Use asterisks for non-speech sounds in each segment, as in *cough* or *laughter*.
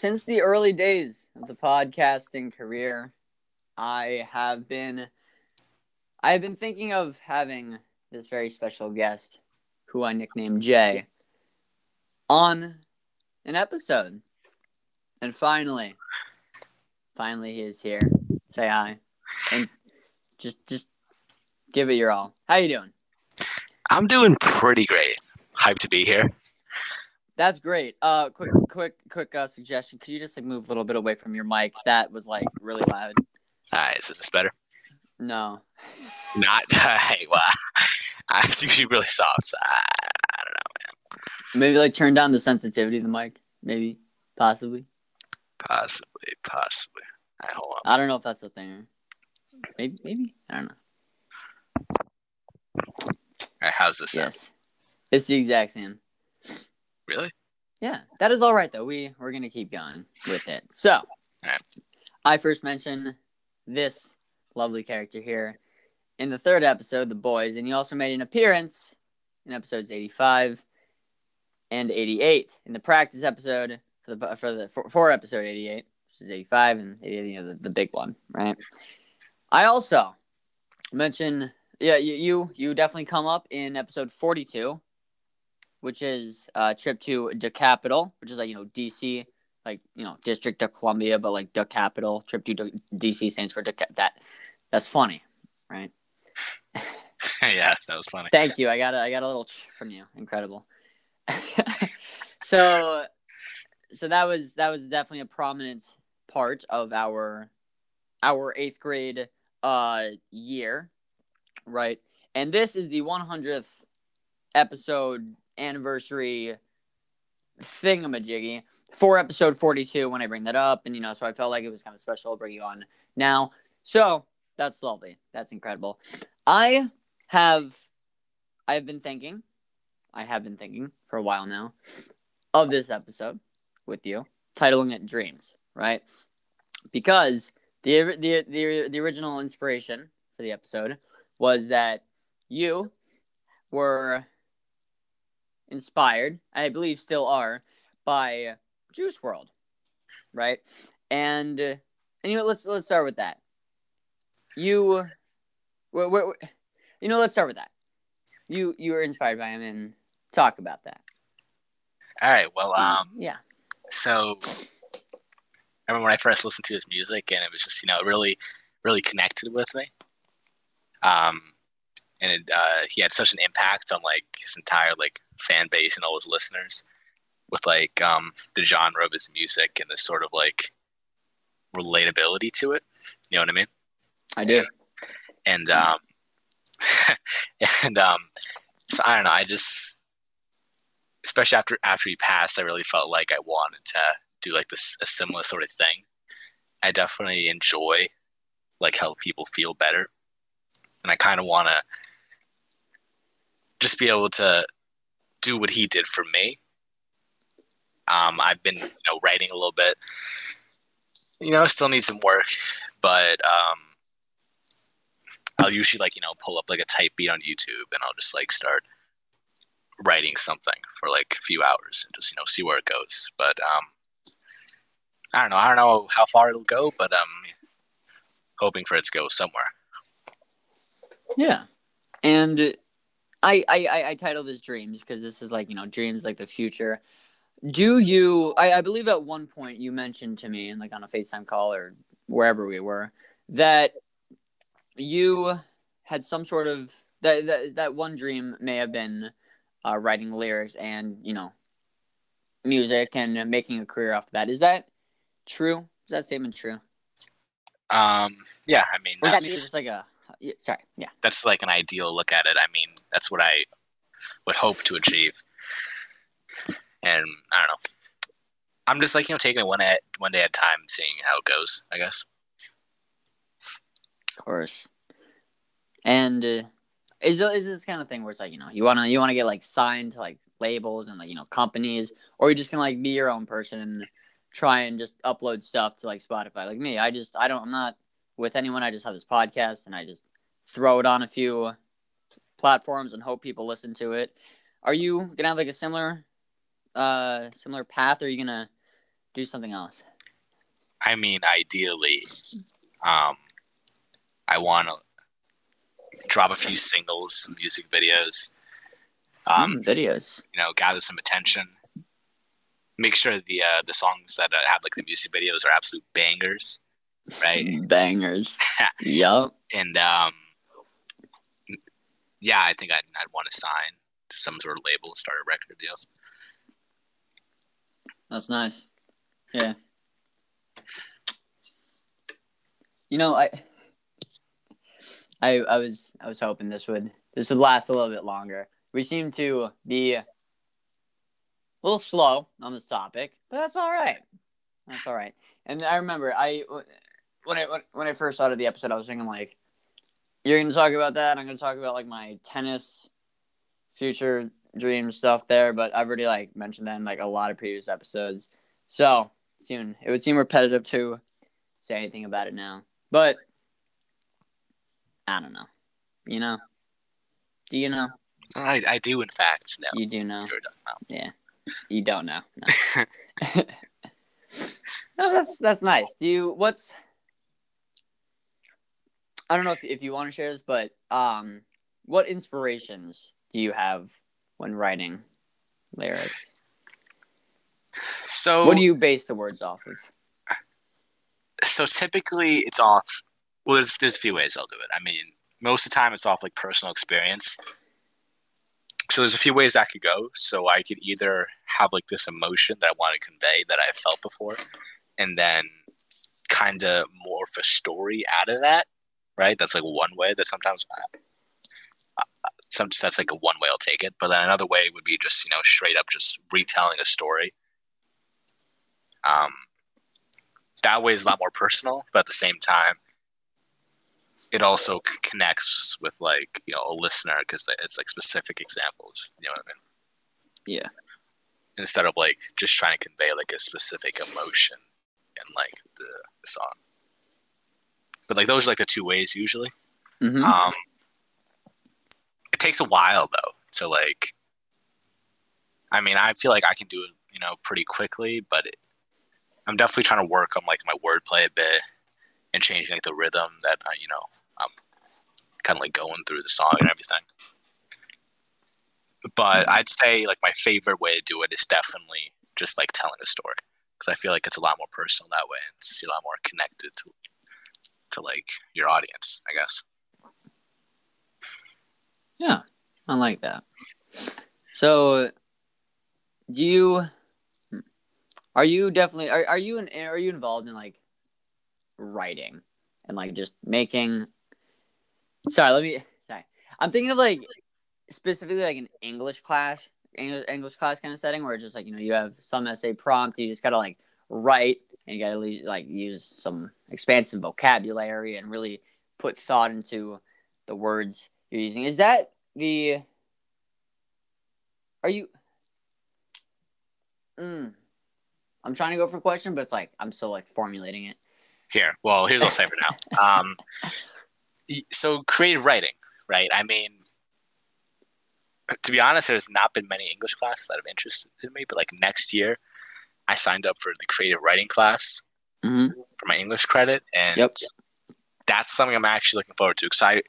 since the early days of the podcasting career, I have been I have been thinking of having this very special guest, who I nicknamed Jay, on an episode. And finally, finally he is here. Say hi. And just just give it your all. How you doing? I'm doing pretty great. Hyped to be here. That's great. Uh, quick, quick, quick uh, suggestion. Could you just like move a little bit away from your mic? That was like really loud. All right, is this better? No. Not. *laughs* Hey, well, *laughs* it's usually really soft. So I, I don't know, man. Maybe like turn down the sensitivity of the mic. Maybe, possibly. Possibly, possibly. All right, hold on. I don't know if that's a thing. Maybe, maybe. I don't know. All right, how's this? sound? Yes, it's the exact same. Really? Yeah, that is all right though. We we're gonna keep going with it. So, Alright. I first mentioned this lovely character here in the third episode, the boys, and he also made an appearance in episodes eighty-five and eighty-eight in the practice episode for the for the for, for episode eighty-eight, which is eighty-five and 88, you know, the, the big one, right? I also mentioned, yeah, you you, you definitely come up in episode forty-two which is a trip to the capital, which is like you know DC, like you know District of Columbia, but like the capital. Trip to DC stands for Deca- that. That's funny, right? *laughs* yes, that was funny. Thank you. I got a, I got a little ch- from you. Incredible. *laughs* so, so that was that was definitely a prominent part of our our eighth grade uh year, right? And this is the 100th episode anniversary thingamajiggy for episode 42 when I bring that up. And, you know, so I felt like it was kind of special to bring you on now. So that's lovely. That's incredible. I have, I've been thinking, I have been thinking for a while now of this episode with you, titling it Dreams, right? Because the, the, the, the original inspiration for the episode was that you were inspired, I believe still are, by Juice WRLD, right? And uh, and let's let's start with that. You, wh- wh- wh- you know, let's start with that. You you were inspired by him, and talk about that. All right, well, um, yeah, so I remember when I first listened to his music, and it was just you know it really, really connected with me. Um, and it, uh, he had such an impact on like his entire like fan base and all his listeners with like um the genre of his music and this sort of like relatability to it. You know what I mean? I do. and um *laughs* and um so I don't know, I just especially after after he passed, I really felt like I wanted to do like this a similar sort of thing. I definitely enjoy like help people feel better. And I kind of want to just be able to do what he did for me. Um, I've been, you know, writing a little bit. You know, I still need some work, but um, I'll usually like you know pull up like a type beat on YouTube and I'll just like start writing something for like a few hours and just you know see where it goes. But um, I don't know. I don't know how far it'll go, but um, hoping for it to go somewhere. Yeah, and I I I, I titled this Dreams because this is like you know dreams like the future. Do you? I, I believe at one point you mentioned to me, and like on a Facetime call or wherever we were, that you had some sort of that that, that one dream may have been uh, writing lyrics and you know music and making a career off of that. Is that true? Is that statement true? Um, yeah, I mean Or is that maybe that's just like a yeah, sorry, yeah. that's like an ideal look at it. I mean, that's what I would hope to achieve. And I don't know. I'm just like you know taking it one at one day at a time, and seeing how it goes. I guess. Of course. And uh, is is this kind of thing where it's like you know you wanna you wanna get like signed to like labels and like you know companies, or you just gonna like be your own person and try and just upload stuff to like Spotify? Like me, I just I don't I'm not with anyone. I just have this podcast and I just throw it on a few platforms and hope people listen to it. Are you gonna have like a similar uh similar path? Or are you gonna do something else? I mean, ideally, um, I want to drop a few singles, some music videos, um, Mm, videos. you know, gather some attention. Make sure the uh, the songs that uh, have like the music videos are absolute bangers, right? *laughs* Bangers. *laughs* yup. and um, yeah, I think I'd, I'd want to sign to some sort of label, start a record deal. That's nice. Yeah. You know, I, I, I was, I was hoping this would, this would last a little bit longer. We seem to be a little slow on this topic, but that's all right. That's all right. And I remember, I, when I, when I first started the episode, I was thinking like, you're gonna talk about that. I'm gonna talk about like my tennis future dream stuff there, but I've already like mentioned that in like a lot of previous episodes. So soon it would seem repetitive to say anything about it now. But I don't know. You know? Do you know? I, I do, in fact, know. You do know. Sure know. You don't know. No. *laughs* *laughs* no, that's that's nice. Do you what's I don't know if if you want to share this, but um what inspirations do you have when writing lyrics? So What do you base the words off of? so typically it's off well there's there's a few ways I'll do it. I mean, most of the time it's off like personal experience. So there's a few ways that could go. So I could either have like this emotion that I want to convey that I felt before, and then kind of morph a story out of that. Right? That's like one way that sometimes I, some that's like a one way I'll take it. But then another way would be just you know straight up just retelling a story. Um, that way is a lot more personal, but at the same time, it also c- connects with like you know a listener because it's like specific examples. You know what I mean? Yeah. Instead of like just trying to convey like a specific emotion in like the, the song. But like those are like the two ways usually. hmm Um, it takes a while though to like. I mean, I feel like I can do it, you know, pretty quickly, but it, I'm definitely trying to work on like my wordplay a bit and changing like the rhythm that uh, you know I'm kind of like going through the song and everything. But I'd say like my favorite way to do it is definitely just like telling a story because I feel like it's a lot more personal that way and it's a lot more connected to to like your audience, I guess. Yeah, I like that. So, do you are you definitely are, are you in, are you involved in like writing and like just making? Sorry, let me. Sorry, I'm thinking of like specifically like an English class, English, English class kind of setting where it's just like you know you have some essay prompt, you just gotta like write and you gotta like use some expansive vocabulary and really put thought into the words you're using. Is that the? Are you? Mm. I'm trying to go for a question, but it's like I'm still like formulating it. Here, well, here's what I'll say for now. *laughs* Um, so creative writing, right? I mean, to be honest, there's not been many English classes that have interested me, but like next year, I signed up for the creative writing class Mm-hmm. for my English credit, and Yep. that's something I'm actually looking forward to because I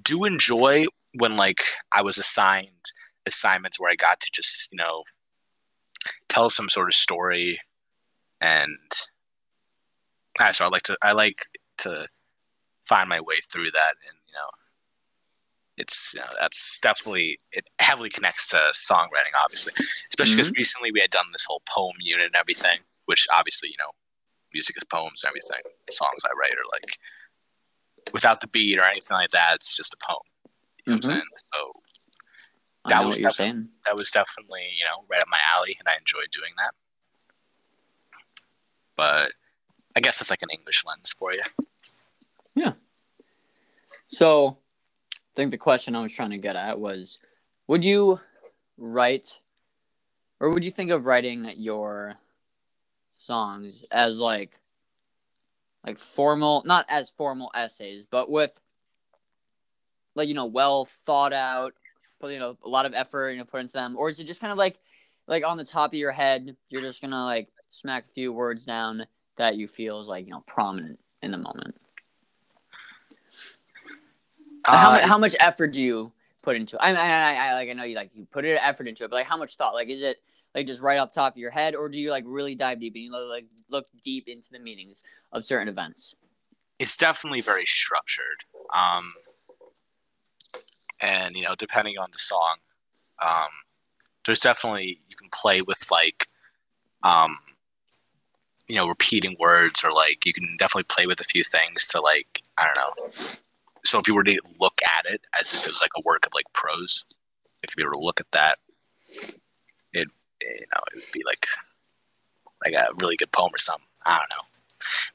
do enjoy when like I was assigned assignments where I got to just you know tell some sort of story, and I so I like to I like to find my way through that, and it's you know, that's definitely it heavily connects to songwriting, obviously, especially because recently we had done this whole poem unit and everything, which obviously you know, music is poems and everything. The songs I write are like without the beat or anything like that. It's just a poem. You know what I'm saying? So That was def- that was definitely you know right up my alley, and I enjoyed doing that. But I guess it's like an English lens for you. Yeah. So, think the question I was trying to get at was, would you write, or would you think of writing your songs as like, like formal, not as formal essays, but with, like you know, well thought out, you know a lot of effort you know put into them, or is it just kind of like, like on the top of your head, you're just gonna like smack a few words down that you feel is like you know prominent in the moment. Uh, how, mu- how much effort do you put into it? I, I, I, like I know you like you put it effort into it, but like how much thought? Like is it like just right off the top of your head, or do you like really dive deep and you like look deep into the meanings of certain events? it's definitely very structured. Um, and you know, depending on the song, um, there's definitely you can play with like, um, you know, repeating words or like you can definitely play with a few things to like I don't know. So if you were to look at it as if it was like a work of like prose, if you were to look at that, it you know it would be like like a really good poem or something. I don't know.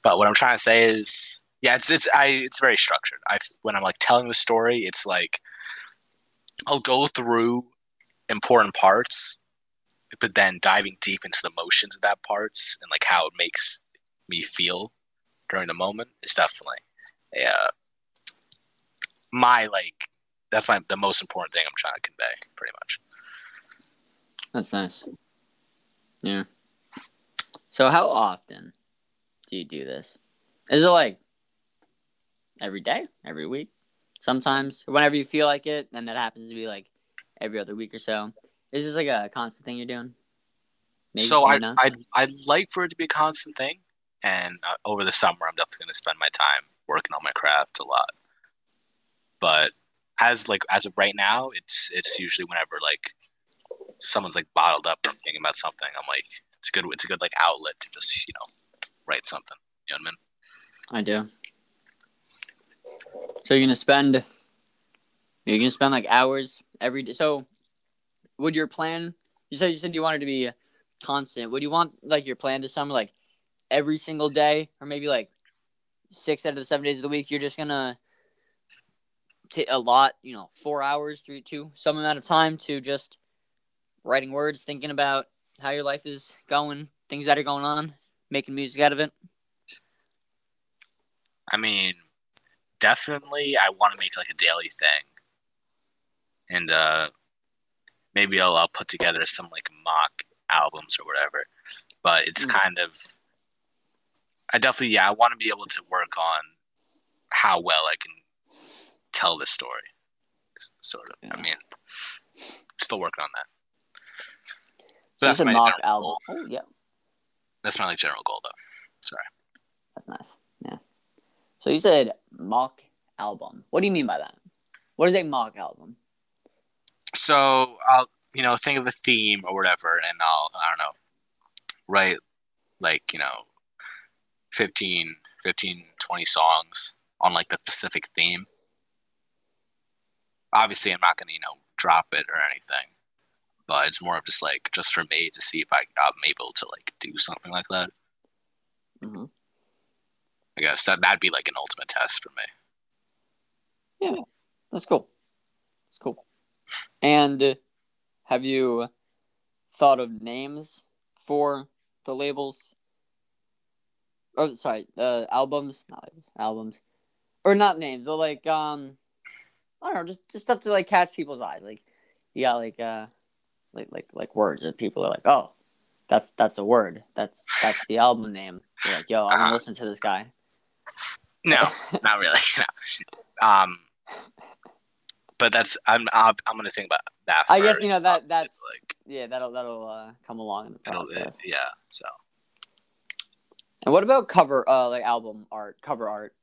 But what I'm trying to say is yeah, it's it's I it's very structured. I when I'm like telling the story, it's like I'll go through important parts, but then diving deep into the motions of that parts and like how it makes me feel during the moment is definitely yeah my like that's my the most important thing I'm trying to convey pretty much. That's nice. Yeah. So how often do you do this? Is it like every day, every week, sometimes, whenever you feel like it, and that happens to be like every other week or so. Is this like a constant thing you're doing? Maybe, so I not? I'd, I'd like for it to be a constant thing, and uh, over the summer I'm definitely going to spend my time working on my craft a lot. But as like as of right now, it's it's usually whenever like someone's like bottled up or thinking about something, I'm like it's good it's a good like outlet to just you know write something. You know what I mean? I do. So you're gonna spend you're gonna spend like hours every day. So would your plan you said you said you wanted to be constant. Would you want like your plan this summer like every single day or maybe like six out of the seven days of the week you're just gonna take a lot, you know, four hours through to some amount of time to just writing words, thinking about how your life is going, things that are going on, making music out of it. I mean, definitely I want to make like a daily thing. And uh maybe I'll, I'll put together some like mock albums or whatever. But it's Mm. kind of I definitely yeah, I want to be able to work on how well I can tell this story. Sort of. I mean still working on that. So That's a mock album. Oh yeah. That's my like general goal though. Sorry. That's nice. Yeah. So you said mock album. What do you mean by that? What is a mock album? so I'll you know think of a theme or whatever, and I'll I don't know write like you know 15, 15 20 songs on like the specific theme. Obviously, I'm not gonna you know drop it or anything, but it's more of just like just for me to see if I, I'm able to like do something like that. Mhm. I guess that that'd be like an ultimate test for me. Yeah, that's cool. That's cool. And uh, have you thought of names for the labels? Oh, sorry, uh, albums, not labels, albums, or not names, but like um, I don't know, just just stuff to like catch people's eyes. Like you got like uh, like like like words that people are like, oh, that's that's a word. That's that's the album name. You're like, yo, I'm gonna Uh-huh. listen to this guy. No, not really. No. *laughs* Um, but that's I'm I'm, I'm gonna think about that. I guess, you know, that- that's- like Yeah, that'll that'll uh, come along in the process. yeah. So And what about cover, uh, like album art, cover art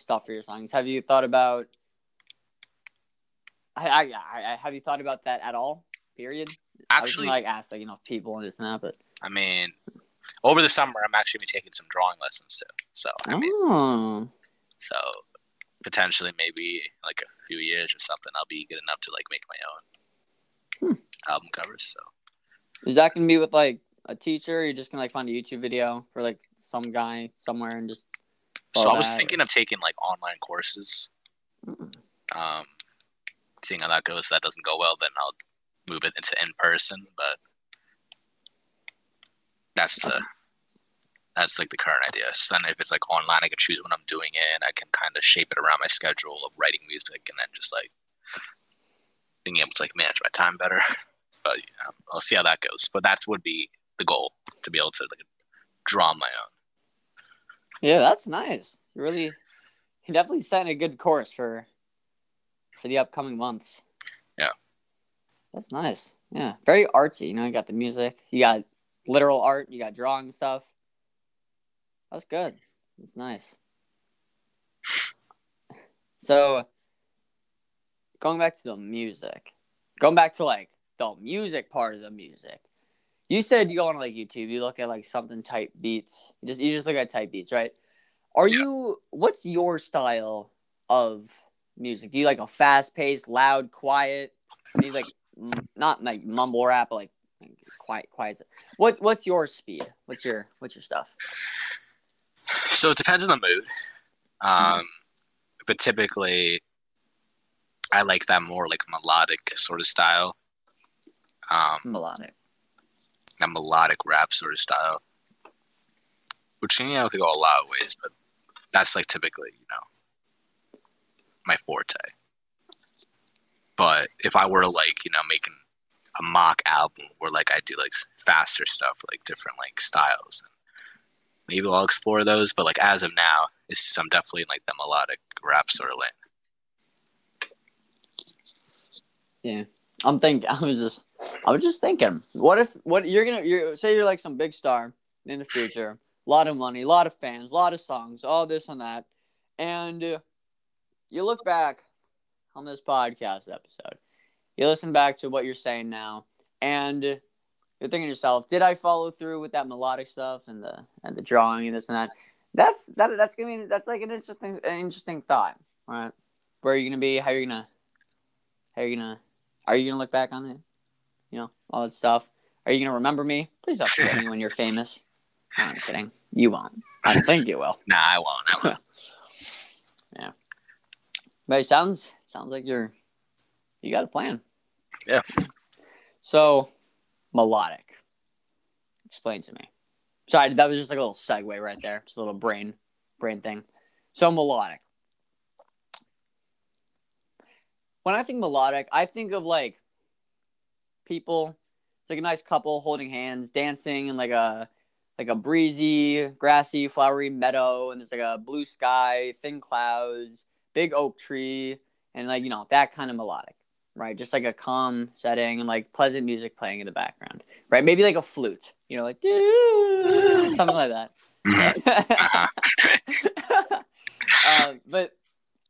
stuff for your songs? Have you thought about? I, I, I, have you thought about that at all? Period. Actually, like ask like you know people and and that, but I mean, over the summer, I'm actually be taking some drawing lessons too. So I mean, oh, so potentially maybe like a few years or something, I'll be good enough to like make my own Hmm. album covers. So is that gonna be with like a teacher? Or you're just gonna like find a YouTube video for like some guy somewhere and just. so I was that? thinking of taking like online courses. Mm. Um, seeing how that goes. If that doesn't go well, then I'll move it into in person. But that's the that's like the current idea. So then if it's like online, I can choose when I'm doing it. And I can kind of shape it around my schedule of writing music, and then just like being able to like manage my time better. *laughs* but you know, I'll see how that goes. But that would be the goal to be able to like draw my own. Yeah, that's nice. You really, you definitely setting a good course for for the upcoming months. Yeah. That's nice. Yeah, very artsy. You know, you got the music, you got literal art, you got drawing stuff. That's good. That's nice. So, going back to the music, going back to like the music part of the music. You said you go on like YouTube, you look at like something type beats. You just you just look at type beats, right? Are Yeah. you what's your style of music? Do you like a fast paced, loud, quiet? Do you like not like mumble rap, but like, like quiet, quiet? What what's your speed? What's your what's your stuff? So it depends on the mood. Um, but typically, I like that more like melodic sort of style. Um, Melodic. that melodic rap sort of style, which you know could go a lot of ways, but that's like typically you know my forte. But if I were to like you know make an, a mock album where like I do like faster stuff, like different like styles, and maybe I'll explore those. But like as of now, it's I'm definitely in, like the melodic rap sort of lane. Yeah, I'm thinking. *laughs* I was just, I was just thinking. What if, what you're gonna, you say you're like some big star in the future, a lot of money, a lot of fans, a lot of songs, all this and that, and you look back on this podcast episode, you listen back to what you're saying now, and you're thinking to yourself, did I follow through with that melodic stuff and the and the drawing and this and that? That's that. That's gonna be that's like an interesting an interesting thought, right? Where are you gonna be? How are you gonna? How are you gonna? Are you gonna look back on it? You know, all that stuff. Are you gonna remember me? Please don't forget me when you're famous. No, I'm kidding. You won't. I don't think you will. *laughs* Nah, I won't. I won't. *laughs* But it sounds sounds like you're you got a plan. Yeah. So melodic. Explain to me. Sorry, that was just like a little segue right there. Just a little brain brain thing. So melodic. When I think melodic, I think of like people it's like a nice couple holding hands, dancing in like a like a breezy, grassy, flowery meadow, and there's like a blue sky, thin clouds, big oak tree, and like you know that kind of melodic, right? Just like a calm setting and like pleasant music playing in the background, right? Maybe like a flute, you know, like something like that. *laughs* Uh, but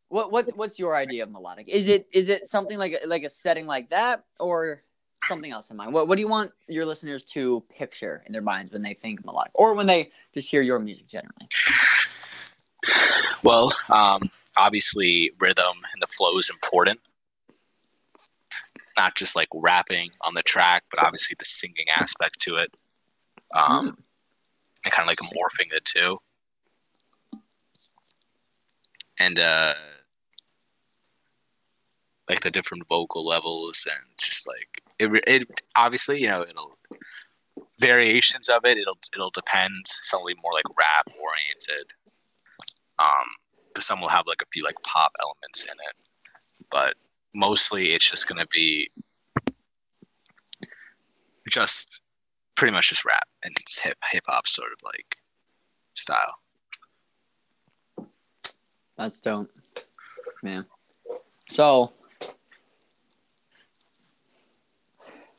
what what what's your idea of melodic? Is it is it something like like a setting like that or something else in mind? What what do you want your listeners to picture in their minds when they think melodic or when they just hear your music generally? Well, um, obviously, rhythm and the flow is important. Not just like rapping on the track, but obviously the singing aspect to it. Um, and kind of like morphing the two. And uh, like the different vocal levels and just like it, it obviously, you know, it'll variations of it, it'll it'll depend. Be more like rap oriented. Um, some will have like a few like pop elements in it. But mostly it's just gonna be just pretty much just rap and it's hip hip hop sort of like style. That's dope, man. So,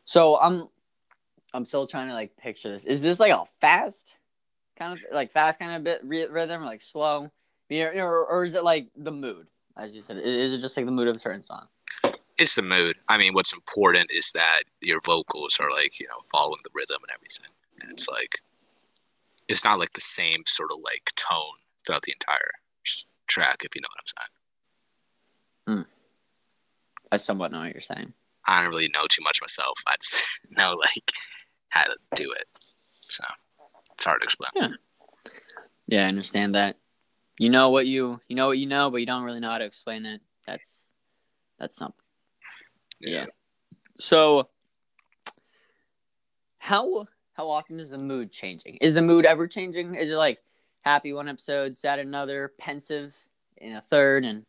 so I'm, I'm still trying to like picture this. Is this like a fast kind of like fast kind of bit rhythm, or like slow, you know, or, or is it like the mood, as you said? Is it just like the mood of a certain song? It's the mood. I mean, what's important is that your vocals are like you know following the rhythm and everything, and it's like it's not like the same sort of like tone throughout the entire track, if you know what I'm saying. Hmm. I somewhat know what you're saying. I don't really know too much myself. I just *laughs* know like how to do it, so it's hard to explain. Yeah, yeah, I understand that. You know what you you know what you know, but you don't really know how to explain it. That's that's something. Yeah. So how how often is the mood changing? Is the mood ever changing? Is it like happy one episode, sad another, pensive in a third, and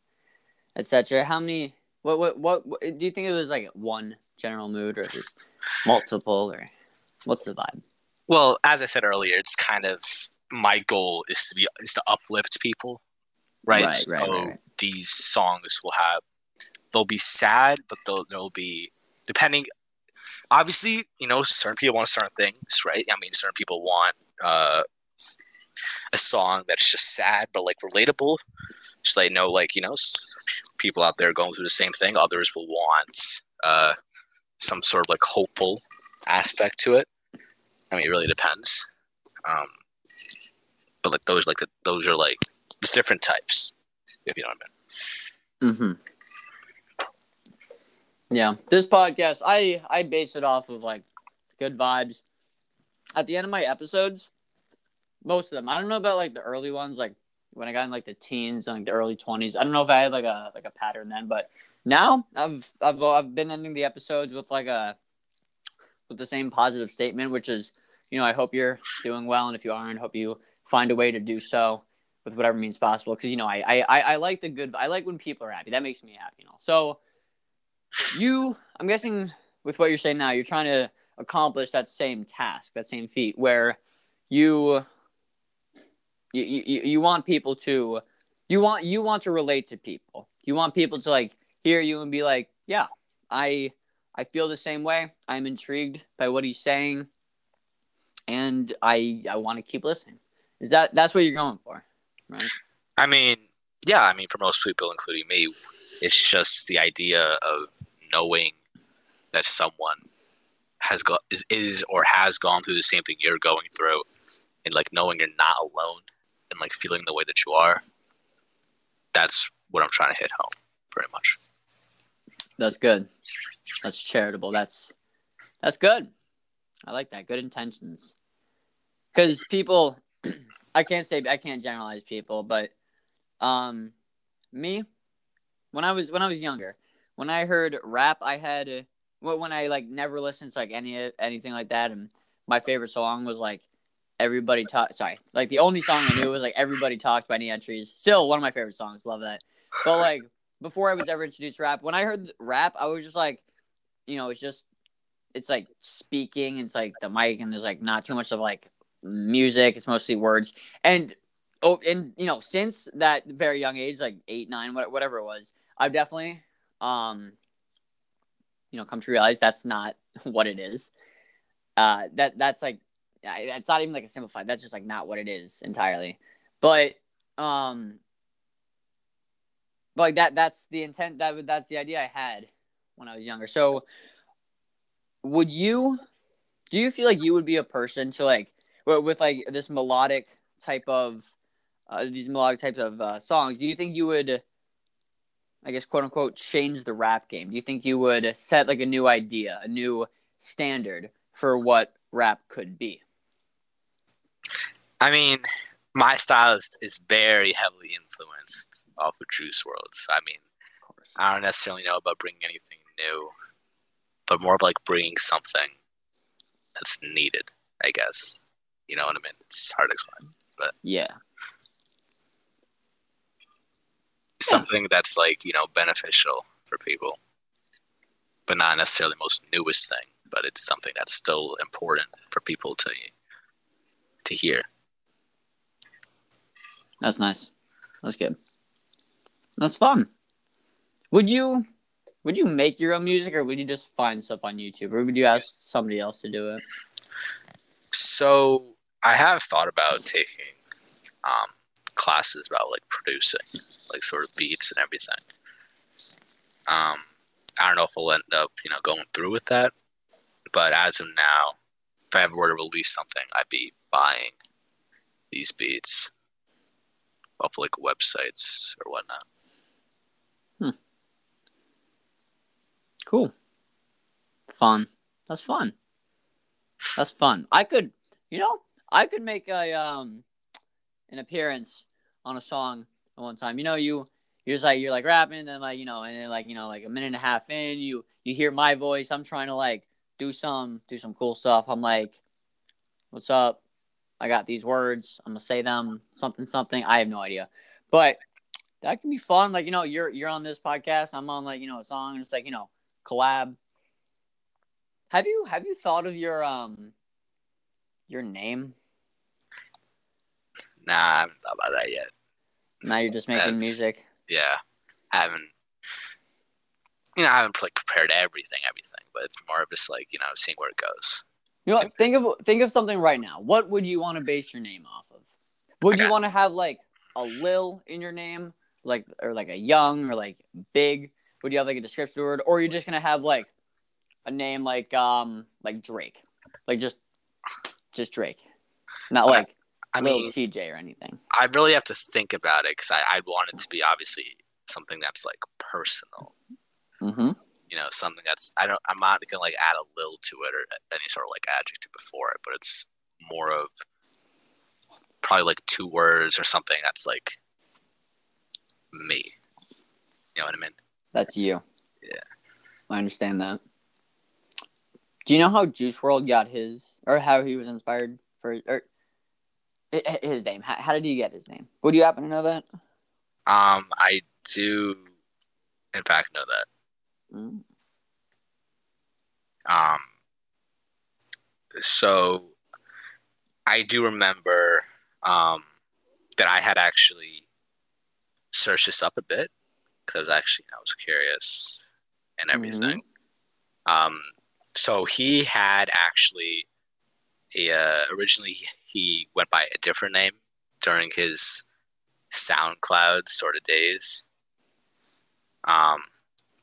etc. How many? What, what what what do you think it was like one general mood, or just multiple, or what's the vibe? Well, as I said earlier, it's kind of my goal is to be is to uplift people, right? Right, so right, right, right. these songs will have they'll be sad, but they'll they'll be depending. Obviously, you know, certain people want certain things, right? I mean, certain people want uh, a song that's just sad but like relatable, so they know, like you know, people out there going through the same thing. Others will want uh, some sort of like hopeful aspect to it. I mean, it really depends. Um, but like those, like those are like different types, if you know what I mean. Mm-hmm. Yeah, this podcast, I I base it off of like good vibes. At the end of my episodes, most of them. I don't know about like the early ones, like when I got in like the teens and like the early twenties. I don't know if I had like a like a pattern then, but now I've I've I've been ending the episodes with like a with the same positive statement, which is you know I hope you're doing well, and if you aren't, hope you find a way to do so with whatever means possible. Because you know I, I I like the good. I like when people are happy. That makes me happy. You know. So you, I'm guessing with what you're saying now, you're trying to accomplish that same task, that same feat, where you you, you, you want people to you want you want to relate to people you want people to like hear you and be like yeah i i feel the same way i'm intrigued by what he's saying and i i want to keep listening is that that's what you're going for right? I mean, yeah, I mean, for most people, including me, it's just the idea of knowing that someone has got is, is or has gone through the same thing you're going through, and like knowing you're not alone, and like feeling the way that you are. That's what I'm trying to hit home, pretty much. that's good. That's charitable. That's that's good. I like that. Good intentions. Because people i can't say i can't generalize people but um me when i was when i was younger when i heard rap i had well, when i like never listened to like any anything like that and my favorite song was like everybody talk sorry like the only song i knew was like everybody talks by Neon Trees. Still one of my favorite songs love that. But like before i was ever introduced to rap when i heard rap i was just like you know it's just it's like speaking it's like the mic and there's like not too much of like music it's mostly words. And oh and you know since that very young age like eight nine whatever it was i've definitely um you know come to realize that's not *laughs* what it is. Uh that that's like I- that's not even like a simplified that's just like not what it is entirely. But um but like that that's the intent that that's the idea i had when i was younger. So would you do you feel like you would be a person to like with, with like this melodic type of uh, these melodic types of uh, songs do you think you would i guess quote unquote change the rap game do you think you would set like a new idea a new standard for what rap could be I mean, my style is, is very heavily influenced off of Juice WRLDs. I mean, I don't necessarily know about bringing anything new, but more of like bringing something that's needed, I guess. You know what I mean? It's hard to explain. But yeah Something that's like, you know, beneficial for people, but not necessarily the most newest thing, but it's something that's still important for people to to hear. That's nice. That's good. That's fun. Would you would you make your own music or would you just find stuff on YouTube or would you ask somebody else to do it? So I have thought about taking um, classes about like producing, like sort of beats and everything. Um, I don't know if I'll end up, you know, going through with that, but as of now, if I ever were to release something, I'd be buying these beats off like websites or whatnot. Hmm. Cool. Fun. That's fun. That's fun. I could, you know, I could make a um an appearance on a song at one time. You know, you you're just like you're like rapping, and then like you know, and then like you know, like a minute and a half in, you you hear my voice. I'm trying to like do some do some cool stuff. I'm like, what's up? I got these words. I'm gonna say them. Something something. I have no idea, but that can be fun. Like you know, you're you're on this podcast. I'm on like you know a song, and it's like you know collab. Have you have you thought of your um your name? Nah, I haven't thought about that yet. Now you're just making That's- music. Yeah, I haven't. You know, I haven't like prepared everything, everything, but it's more of just like you know seeing where it goes. You know, what? think of think of something right now. What would you want to base your name off of? Would you want to have like a Lil in your name, like or like a Young or like Big? Would you have like a descriptive word, or are you just gonna have like a name like um like Drake, like just just Drake, not like I Lil mean, TJ or anything? I really have to think about it because I I'd want it to be obviously something that's like personal. Mm-hmm. You know, something that's I don't I'm not gonna like add a little to it or any sort of like adjective before it, but it's more of probably like two words or something that's like me. You know what I mean? That's you. Yeah. I understand that. Do you know how Juice WRLD got his, or how he was inspired for, or hi- hi- his name? How, how did he get his name? Would you happen to know that? Um, I do, in fact, know that. Mm. Um, so I do remember um, that I had actually searched this up a bit because actually I was curious and everything. Um, so he had actually a, uh, originally he went by a different name during his SoundCloud sort of days. Um,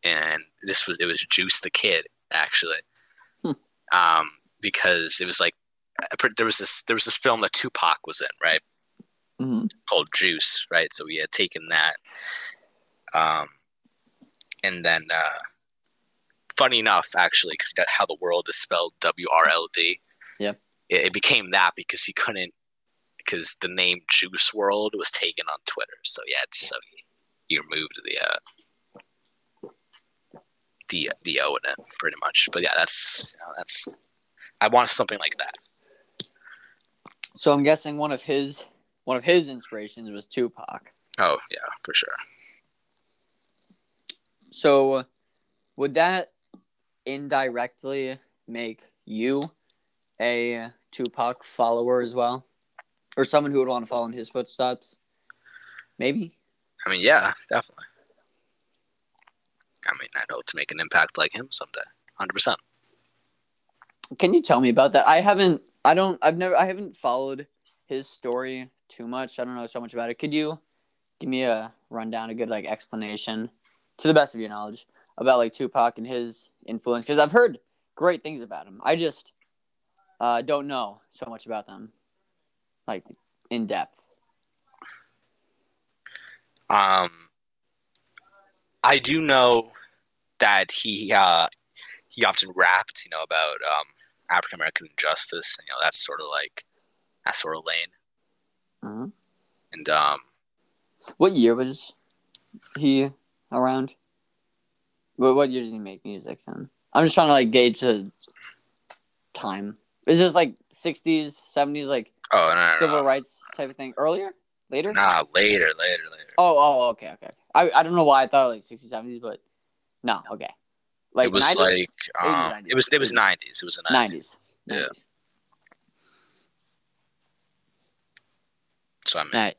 and this was it was Juice the Kid actually, Hmm. um, because it was like there was this there was this film that Tupac was in right Mhm. called Juice right so we had taken that, um, and then uh, funny enough actually because how the world is spelled W R L D, Yeah. it, it became that because he couldn't because the name Juice World was taken on Twitter so yeah so he, he removed the uh, the the O in it, pretty much. But yeah, that's you know, that's I want something like that. So I'm guessing one of his one of his inspirations was Tupac. Oh yeah, for sure. So would that indirectly make you a Tupac follower as well, or someone who would want to follow in his footsteps? Maybe. I mean, yeah, definitely. I mean, I'd hope to make an impact like him someday, hundred percent. Can you tell me about that? I haven't. I don't. I've never. I haven't followed his story too much. I don't know so much about it. Could you give me a rundown, a good like explanation, to the best of your knowledge, about like Tupac and his influence? Because I've heard great things about him. I just uh, don't know so much about them, like in depth. Um, I do know that he uh, he often rapped, you know, about um, African American injustice, and you know, that's sort of like that sort of lane. Mhm. And um, What year was he around? What what year did he make music? In? I'm just trying to like gauge the time. Is this like 60s, 70s, like oh no, no, civil no, rights type of thing? Earlier, later? nah, later, later, later. Oh, oh, okay, okay. I, I don't know why I thought like 60s, 70s, but no, okay. Like it was 90s? like um, 80s, it was it was 90s. nineties. It was the nineties. 90s. 90s. Yeah. So I mean, Right.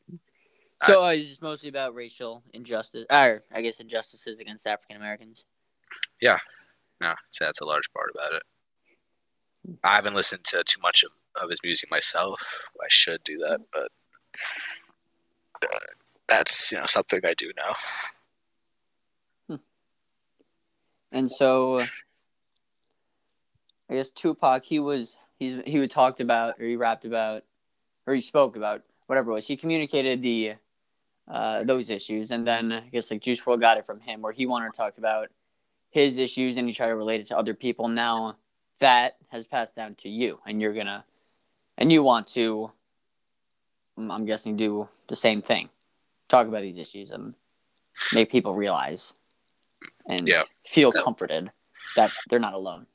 So uh, it's mostly about racial injustice, or I guess injustices against African Americans. Yeah, no, that's a large part about it. I haven't listened to too much of, of his music myself. I should do that, but uh, that's you know something I do know. And so, I guess Tupac, he was he's he would talked about or he rapped about or he spoke about whatever it was. He communicated the uh, those issues, and then I guess like Juice WRLD got it from him, where he wanted to talk about his issues and he tried to relate it to other people. Now that has passed down to you, and you're gonna and you want to, mm, I'm guessing, do the same thing, talk about these issues and make people realize and Yeah. feel Yeah. comforted that they're not alone.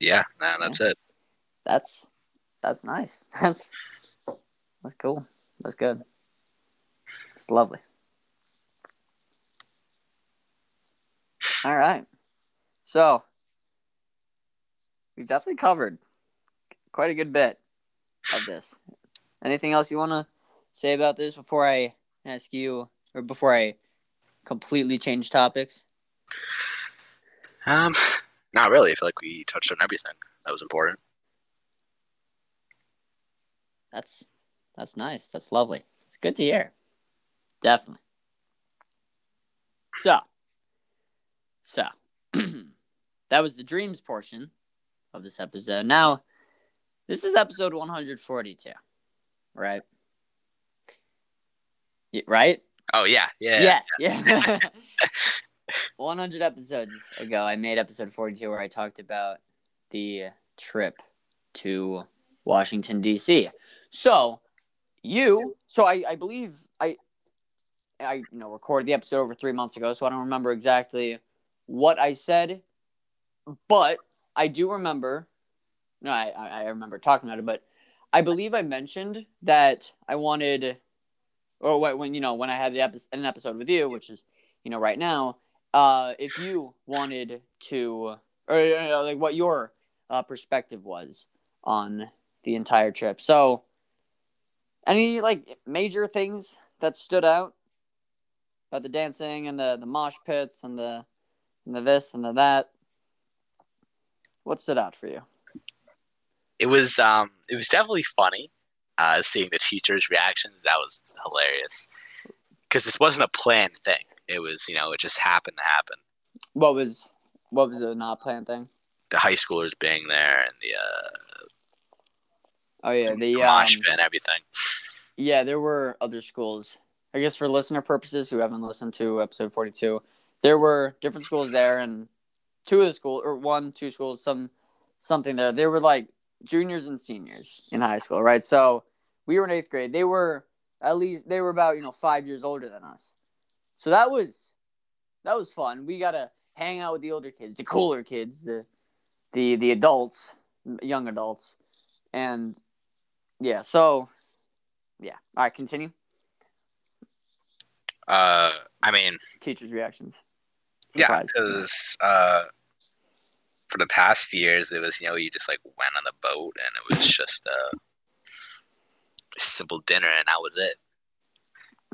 Yeah, nah, that's it. That's that's nice. *laughs* That's that's cool. That's good. It's lovely. All right. So we've definitely covered quite a good bit of this. Anything else you want to say about this before I ask you, or before I completely change topics? Um, not really. I feel like we touched on everything that was important. That's that's nice. That's lovely. It's good to hear. Definitely. So, so *clears throat* that was the dreams portion of this episode. Now, this is episode 142, right? Right? Oh yeah, yeah. Yes, yeah. *laughs* *laughs* 100 episodes ago, I made episode 42 where I talked about the trip to Washington D.C. So, you, so I, I believe I, I you know recorded the episode over three months ago, so I don't remember exactly what I said, but I do remember. No, I I remember talking about it, but I believe I mentioned that I wanted, or when you know when I had an episode with you, which is you know right now, uh, if you wanted to, or you know, like what your uh, perspective was on the entire trip. So, any like major things that stood out about the dancing and the the mosh pits and the and the this and the that? What stood out for you? It was um it was definitely funny uh seeing the teachers' reactions. That was hilarious. Cuz this wasn't a planned thing. It was, you know, it just happened to happen. What was what was the not planned thing? The high schoolers being there and the uh Oh yeah, the, mosh um, pit and everything. Yeah, there were other schools. I guess for listener purposes who haven't listened to episode 42, there were different schools there and two of the schools or one, two schools, some something there. They were like juniors and seniors in high school, right? So we were in 8th grade. They were at least they were about, you know, 5 years older than us. So that was that was fun. We got to hang out with the older kids, the cooler kids, the the the adults, young adults. And yeah, so yeah. All right, continue. Uh I mean, Teachers' reactions. yeah, cuz uh for the past years it was, you know, you just like went on the boat and it was just a simple dinner and that was it.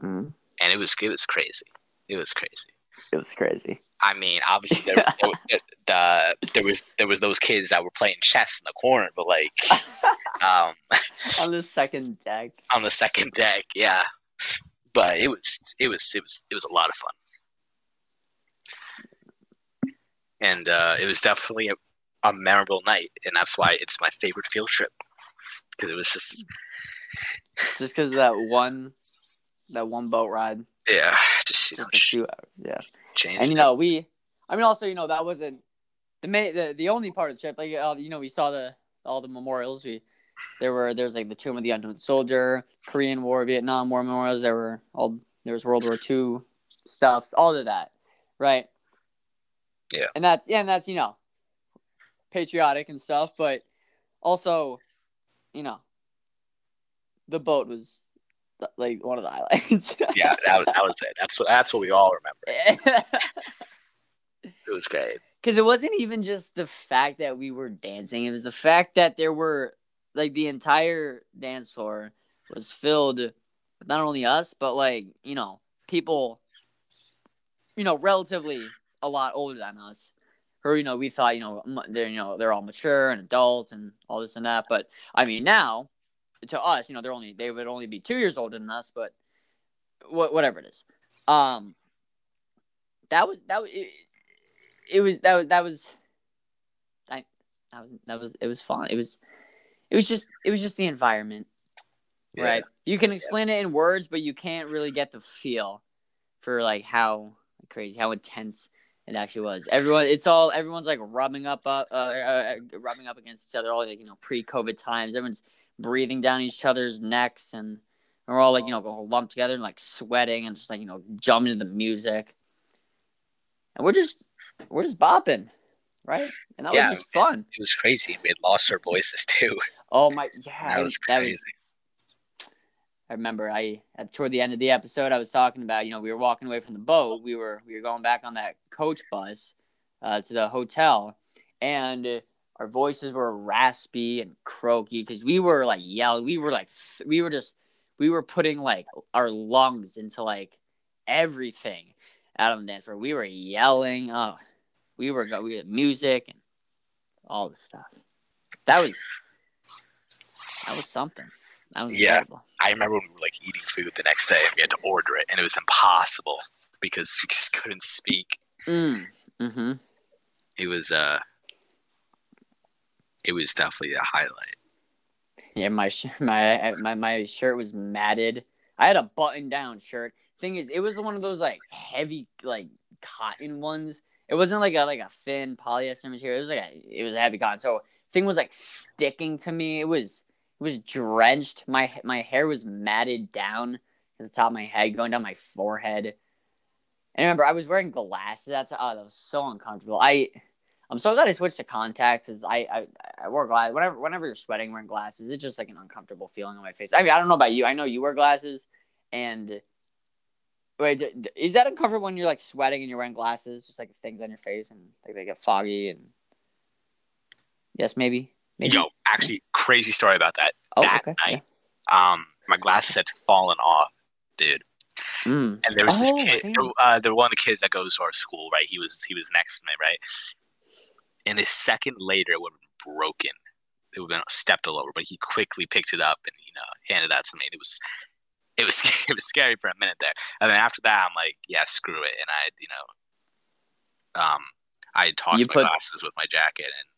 Mm, And it was it was crazy. It was crazy. it was crazy. I mean, obviously there, there, *laughs* there, the, there was there was those kids that were playing chess in the corner, but like *laughs* um, *laughs* On the second deck. *laughs* on the second deck, yeah. But it was it was it was it was a lot of fun, and uh, it was definitely a, a memorable night, and that's why it's my favorite field trip because it was just Just because that one, that one boat ride, yeah, just you know, just a few hours. Yeah. change. And you know, we, I mean, also, you know, that wasn't the main, the, the only part of the trip. Like, uh, you know, we saw the all the memorials. We there were there was like the Tomb of the Unknown Soldier, Korean War, Vietnam War memorials. There were all there was World War II stuffs, all of that, right? Yeah. And that's yeah, and that's you know, patriotic and stuff, but also, you know, the boat was like one of the highlights. *laughs* yeah, that was, that was it. That's what that's what we all remember. *laughs* It was great. because it wasn't even just the fact that we were dancing it was the fact that there were like the entire dance floor was filled with not only us but like you know people you know relatively a lot older than us or you know we thought you know they're you know they're all mature and adult and all this and that but i mean now to us you know they're only they would only be two years older than us but wha- whatever it is um that was that was it, it was that was that was I that was that was it was fun. It was it was just it was just the environment. Yeah. Right. You can explain it in words, but you can't really get the feel for like how crazy, how intense it actually was. Everyone it's all everyone's like rubbing up uh, uh, uh rubbing up against each other all like, you know, pre-COVID times. Everyone's breathing down each other's necks and we're all like, you know, lumped together and like sweating and just like, you know, jumping to the music. And we're just we're just bopping, right? And that Yeah, was just fun. It was crazy. We had lost our voices too. *laughs* Oh *laughs* my, yeah, That was that crazy. was. I remember I at toward the end of the episode I was talking about you know we were walking away from the boat we were we were going back on that coach bus uh, to the hotel and our voices were raspy and croaky because we were like yelling. We were like we were just we were putting like our lungs into like everything out on the dance floor. We were yelling. Oh, we were we had music and all the stuff. That was that was something. That was Yeah. incredible. I remember when we were like eating food the next day and we had to order it and it was impossible because we just couldn't speak. Mm. Mm-hmm. It was uh it was definitely a highlight. Yeah, my sh- *laughs* my my my shirt was matted. I had a button down shirt. Thing is, it was one of those like heavy like cotton ones. It wasn't like a like a thin polyester material. It was like a, it was a heavy cotton. So thing was like sticking to me. It was it was drenched. My my hair was matted down at the top of my head, going down my forehead. And remember, I was wearing glasses. That's oh, that was so uncomfortable. I I'm so glad I switched to contacts. Is I, I I wore glasses whenever whenever you're sweating wearing glasses. It's just like an uncomfortable feeling on my face. I mean, I don't know about you. I know you wear glasses, and wait, is that uncomfortable when you're like sweating and you're wearing glasses, just like things on your face and like they get foggy and yes, maybe. maybe. Yo, actually crazy story about that. oh, that okay. night. Um my glasses had fallen off, dude. Mm. And there was Oh, this kid there, uh there one of the kids that goes to our school, right? He was he was next to me, right? And a second later it would have been broken. It would have been stepped all over, but he quickly picked it up and you know handed that to me. And it was it was *laughs* it was scary for a minute there. And then after that I'm like, yeah, screw it. And I you know um I tossed You my put- glasses with my jacket and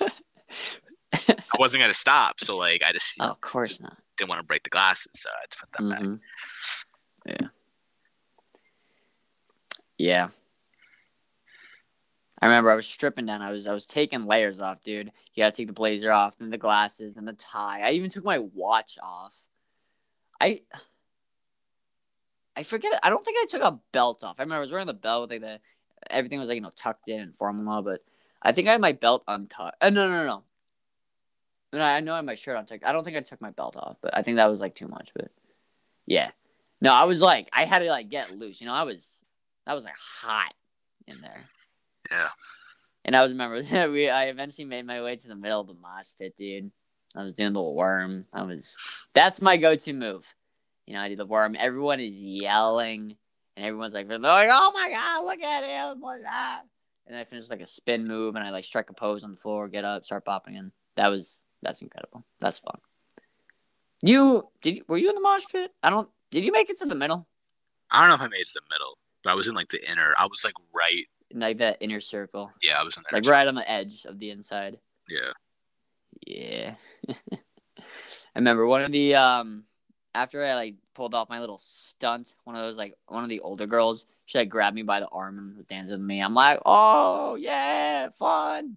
Yeah. *laughs* *laughs* That I wasn't gonna stop. So like I just oh, know, of course not. didn't want to break the glasses, so I had to put them back. Mhm. Yeah. Yeah. I remember I was stripping down. I was I was taking layers off, dude. You gotta take the blazer off, then the glasses, then the tie. I even took my watch off. I I forget. I don't think I took a belt off. I remember I was wearing the belt with like the everything was like you know tucked in and formal, but I think I had my belt untucked. Uh, no, no, no, no. No, I know I had my shirt untucked. I don't think I took my belt off, but I think that was like too much. But yeah, no, I was like I had to like get loose. You know, I was I was like hot in there. Yeah. And I was remember *laughs* we I eventually made my way to the middle of the mosh pit, dude. I was doing the worm. I was that's my go-to move. You know, I do the worm. Everyone is yelling, and everyone's like, they're like, "Oh my god, look at him! Look at that!" And I finished like a spin move, and I like strike a pose on the floor, get up, start popping in. That was that's incredible. That's fun. You did? You, were you in the mosh pit? I don't. Did you make it to the middle? I don't know if I made it to the middle, but I was in like the inner. I was like right. Like that inner circle, Yeah, I was in there. like right on the edge of the inside. Yeah. Yeah. *laughs* I remember one of the um after I like pulled off my little stunt, one of those like one of the older girls, she like grabbed me by the arm and was dancing with me. I'm like, oh yeah, fun.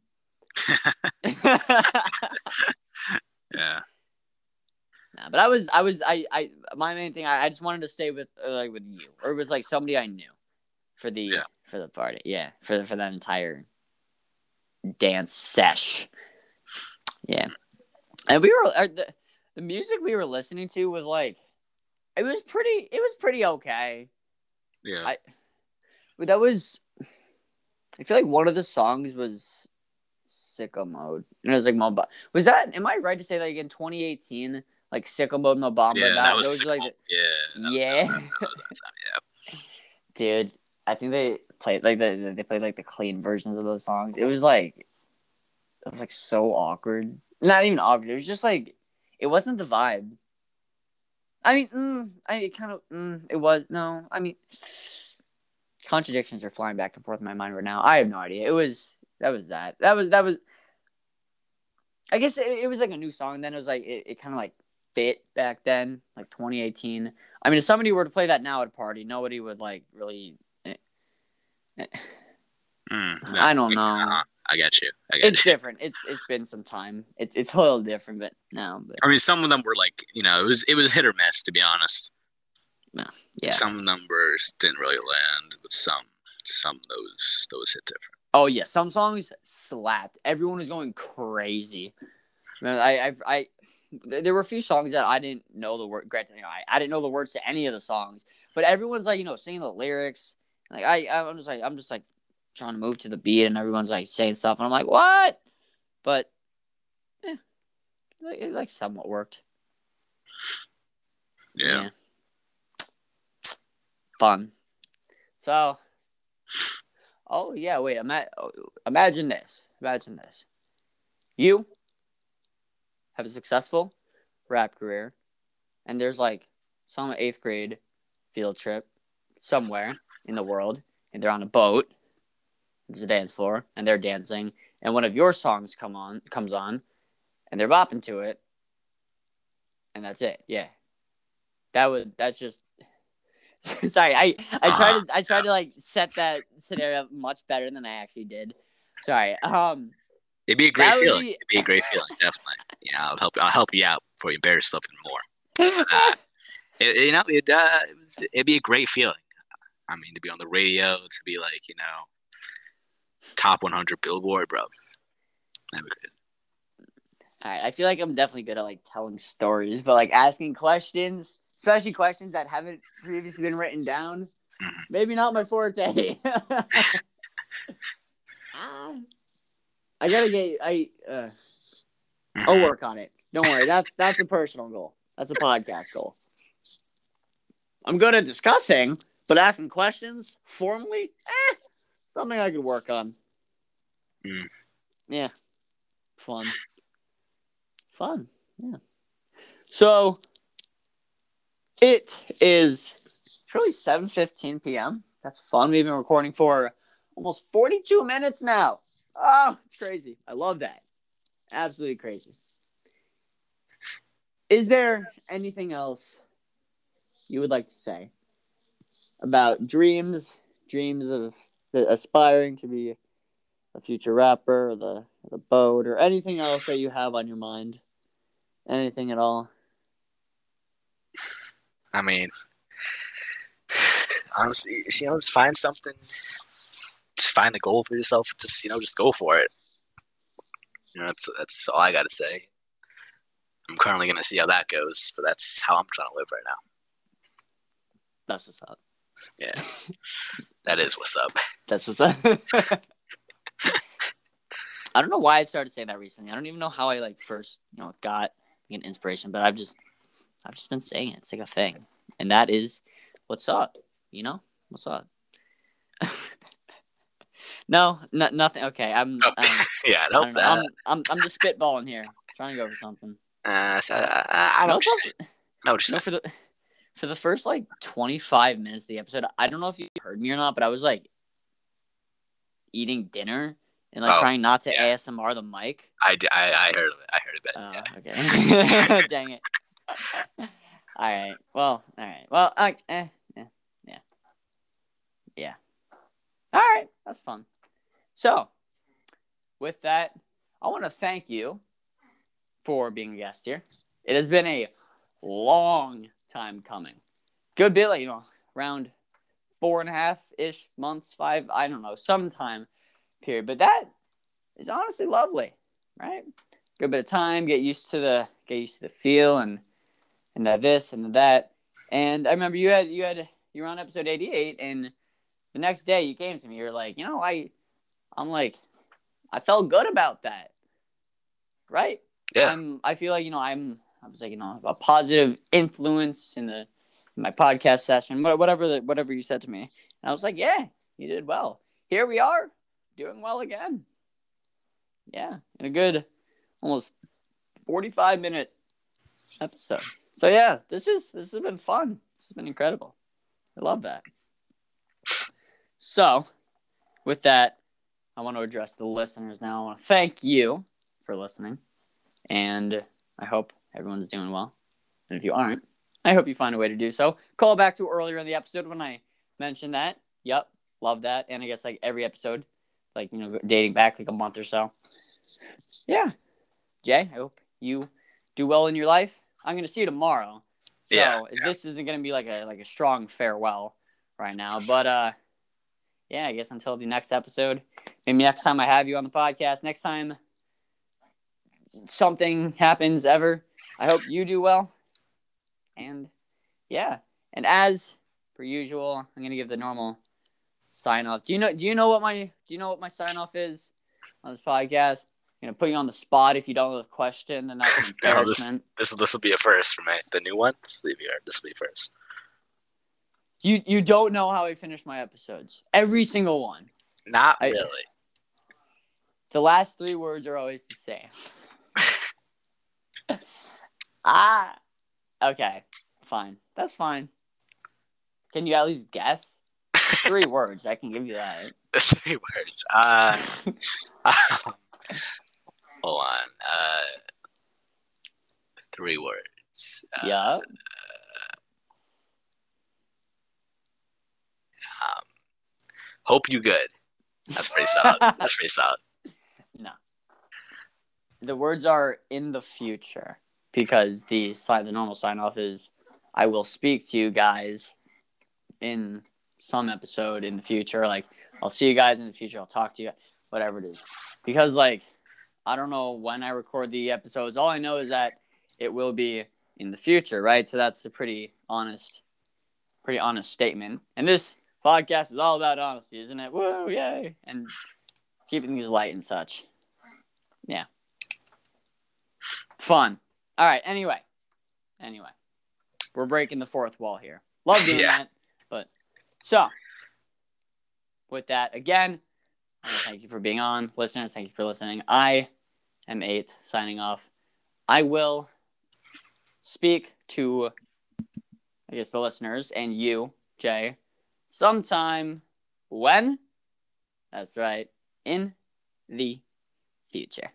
Yeah. *laughs* nah, but I was I was I I my main thing I, I just wanted to stay with uh, like with you or it was like somebody I knew for the Yeah. for the party. Yeah, for the, for that entire dance sesh. Yeah. And we were uh, the the music we were listening to was like it was pretty it was pretty okay. Yeah. I- But that was I feel like one of the songs was Sicko Mode. And it was like Moba. Was that am I right to say like in 2018 like Sicko Mode Mo Bamba yeah, that was those sick. were, like yeah. that was Yeah. that- that was time, yeah. *laughs* dude i think they played like the they played like the clean versions of those songs it was like it was like so awkward not even awkward it was just like it wasn't the vibe i mean mm, i it kind of mm, it was no i mean *sighs* contradictions are flying back and forth in my mind right now i have no idea it was that was that that was that was i guess it, it was like a new song then it was like it, it kind of like fit back then like 2018 I mean, if somebody were to play that now at a party, nobody would like really. Mm, I don't know. Uh-huh. I get you. I get It's you. different. It's it's been some time. It's it's a little different, but now, but I mean, some of them were like, you know, it was it was hit or miss to be honest. No. yeah. Some numbers didn't really land, but some some those those hit different. Oh yeah, some songs slapped. Everyone was going crazy. Man, I I I there were a few songs that I didn't know the word. Granted, you know, I, I didn't know the words to any of the songs, but everyone's like you know singing the lyrics. Like I I'm just like I'm just like trying to move to the beat, and everyone's like saying stuff, and I'm like, what? But eh, it, it like somewhat worked. Yeah. Fun. So, oh yeah, wait. Ima- imagine this. Imagine this. You have a successful rap career, and there's like some eighth grade field trip somewhere in the world, and they're on a boat. There's a dance floor, and they're dancing, and one of your songs come on comes on, and they're bopping to it, and that's it. Yeah, that would that's just. *laughs* Sorry, I I tried to I tried to like set that scenario up much better than I actually did. Sorry. Um, It'd be a great feeling. be- It'd be a great *laughs* feeling, definitely. Yeah, I'll help. I'll help you out before you embarrass yourself even more. *laughs* Uh, it, you know, it uh, it'd be a great feeling. I mean, to be on the radio, to be like, you know, top 100 Billboard, bro. That'd be good. All right, I feel like I'm definitely good at like telling stories, but like asking questions, especially questions that haven't previously been written down, maybe not my forte. *laughs* I gotta get I. Uh, I'll work on it. Don't worry. That's that's a personal goal. That's a podcast goal. I'm good at discussing, but asking questions formally, eh, something I could work on. Mm. Yeah, fun, fun. Yeah. So it is really 7:15 p.m. That's fun. We've been recording for almost 42 minutes now. Oh, it's crazy. I love that. Absolutely crazy. Is there anything else you would like to say about dreams, dreams of aspiring to be a future rapper, or the the boat, or anything else that you have on your mind? Anything at all? I mean, honestly, you know, just find something. Just find a goal for yourself. Just you know, just go for it. You know, that's that's all I got to say. I'm currently gonna see how that goes, but that's how I'm trying to live right now. That's what's up. Yeah, that is what's up. *laughs* That's what's up. *laughs* I don't know why I started saying that recently. I don't even know how I like first, you know, got an inspiration, but I've just I've just been saying it. It's like a thing. And that is what's up, you know? What's up? *laughs* no, no nothing. Okay, I'm Oh, I'm, *laughs* yeah, I I don't hope know. that. I'm, I'm I'm just spitballing here. Trying to go for something. Uh, so, uh, I know No, what you're it's saying. also- I know no, for the for the first like 25 minutes of the episode, I don't know if you heard me or not, but I was like eating dinner and like Oh, trying not to yeah. ASMR the mic. I, I, I heard of it. I heard of it. Oh, yeah. okay. *laughs* Dang it. *laughs* all right. Well, all right. Well, uh, eh, yeah. Yeah. All right. That's fun. So, with that, I want to thank you for being a guest here. It has been a long time coming. Good like, you know, around four and a half ish months, five, I don't know, some time period. But that is honestly lovely, right? Good bit of time, get used to the get used to the feel and and the this and the that. And I remember you had you had you were on episode eighty eight and the next day you came to me, you're like, you know, I I'm like I felt good about that. Right? Yeah. I'm I feel like, you know, I'm I was like, you know, a positive influence in the in my podcast session, wha- whatever the, whatever you said to me. And I was like, yeah, you did well. Here we are, doing well again. Yeah, in a good almost 45 minute episode. So yeah, this is this has been fun. This has been incredible. I love that. So, with that, I want to address the listeners now. I want to thank you for listening, and I hope everyone's doing well. And if you aren't, I hope you find a way to do so. Call back to earlier in the episode when I mentioned that. Yep, love that. And I guess like every episode, like you know, dating back like a month or so. Yeah, Jay, I hope you do well in your life. I'm gonna see you tomorrow. So Yeah, this isn't gonna be like a like a strong farewell right now. But uh yeah, I guess until the next episode. Maybe next time I have you on the podcast, next time something happens ever, I hope you do well. And yeah. And as per usual, I'm gonna give the normal sign off. Do you know? Do you know what my Do you know what my sign off is on this podcast? I'm gonna put you on the spot. If you don't know the question, then that's *laughs* No, this- This this will be a first for me. The new one. This will be this will be first. You you don't know how I finish my episodes. Every single one. Not I- really. The last three words are always the same. *laughs* ah. Okay. Fine. That's fine. Can you at least guess? Three *laughs* words. I can give you that. Three words. Uh, hold on. Uh, three words. Uh, yeah. Um, hope you good. That's pretty solid. *laughs* That's pretty solid. No. The words are in the future because the sign, the normal sign off is I will speak to you guys in some episode in the future. Like I'll see you guys in the future. I'll talk to you, whatever it is. Because like I don't know when I record the episodes. All I know is that it will be in the future, right? So that's a pretty honest, pretty honest statement. And this podcast is all about honesty, isn't it? Woo, yay! And keeping things light and such. Yeah. Fun. All right. Anyway. Anyway. We're breaking the fourth wall here. Love doing Yeah. that. But so with that, again, thank you for being on. Listeners, thank you for listening. I am eight signing off. I will speak to I guess the listeners and you, Jay, sometime when? That's right, in the future.